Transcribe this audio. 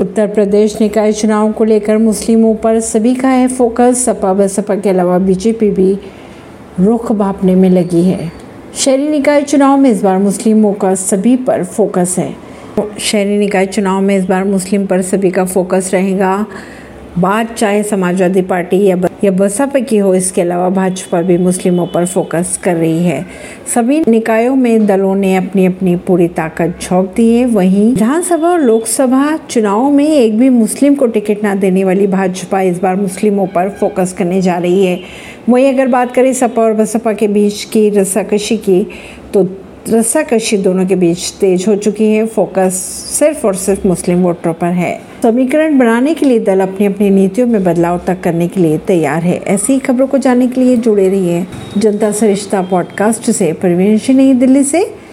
उत्तर प्रदेश निकाय चुनाव को लेकर मुस्लिमों पर सभी का है फोकस। सपा बसपा के अलावा बीजेपी भी रुख भापने में लगी है। शहरी निकाय चुनाव में इस बार मुस्लिमों का सभी पर फोकस है। शहरी निकाय चुनाव में इस बार मुस्लिम पर सभी का फोकस रहेगा। बात चाहे समाजवादी पार्टी या या बसपा की हो, इसके अलावा भाजपा भी मुस्लिमों पर फोकस कर रही है। सभी निकायों में दलों ने अपनी अपनी पूरी ताकत झोंक दी है। वहीं विधानसभा और लोकसभा चुनाव में एक भी मुस्लिम को टिकट ना देने वाली भाजपा इस बार मुस्लिमों पर फोकस करने जा रही है। वहीं अगर बात करें सपा और बसपा के बीच की रस्साकशी की तो रस्साकशी दोनों के बीच तेज हो चुकी है। फोकस सिर्फ़ और सिर्फ़ मुस्लिम वोटरों पर है। समीकरण बनाने के लिए दल अपनी अपनी नीतियों में बदलाव तक करने के लिए तैयार है। ऐसी ही खबरों को जानने के लिए जुड़े रहिए जनता सरिश्ता पॉडकास्ट से। परवीन नई दिल्ली से।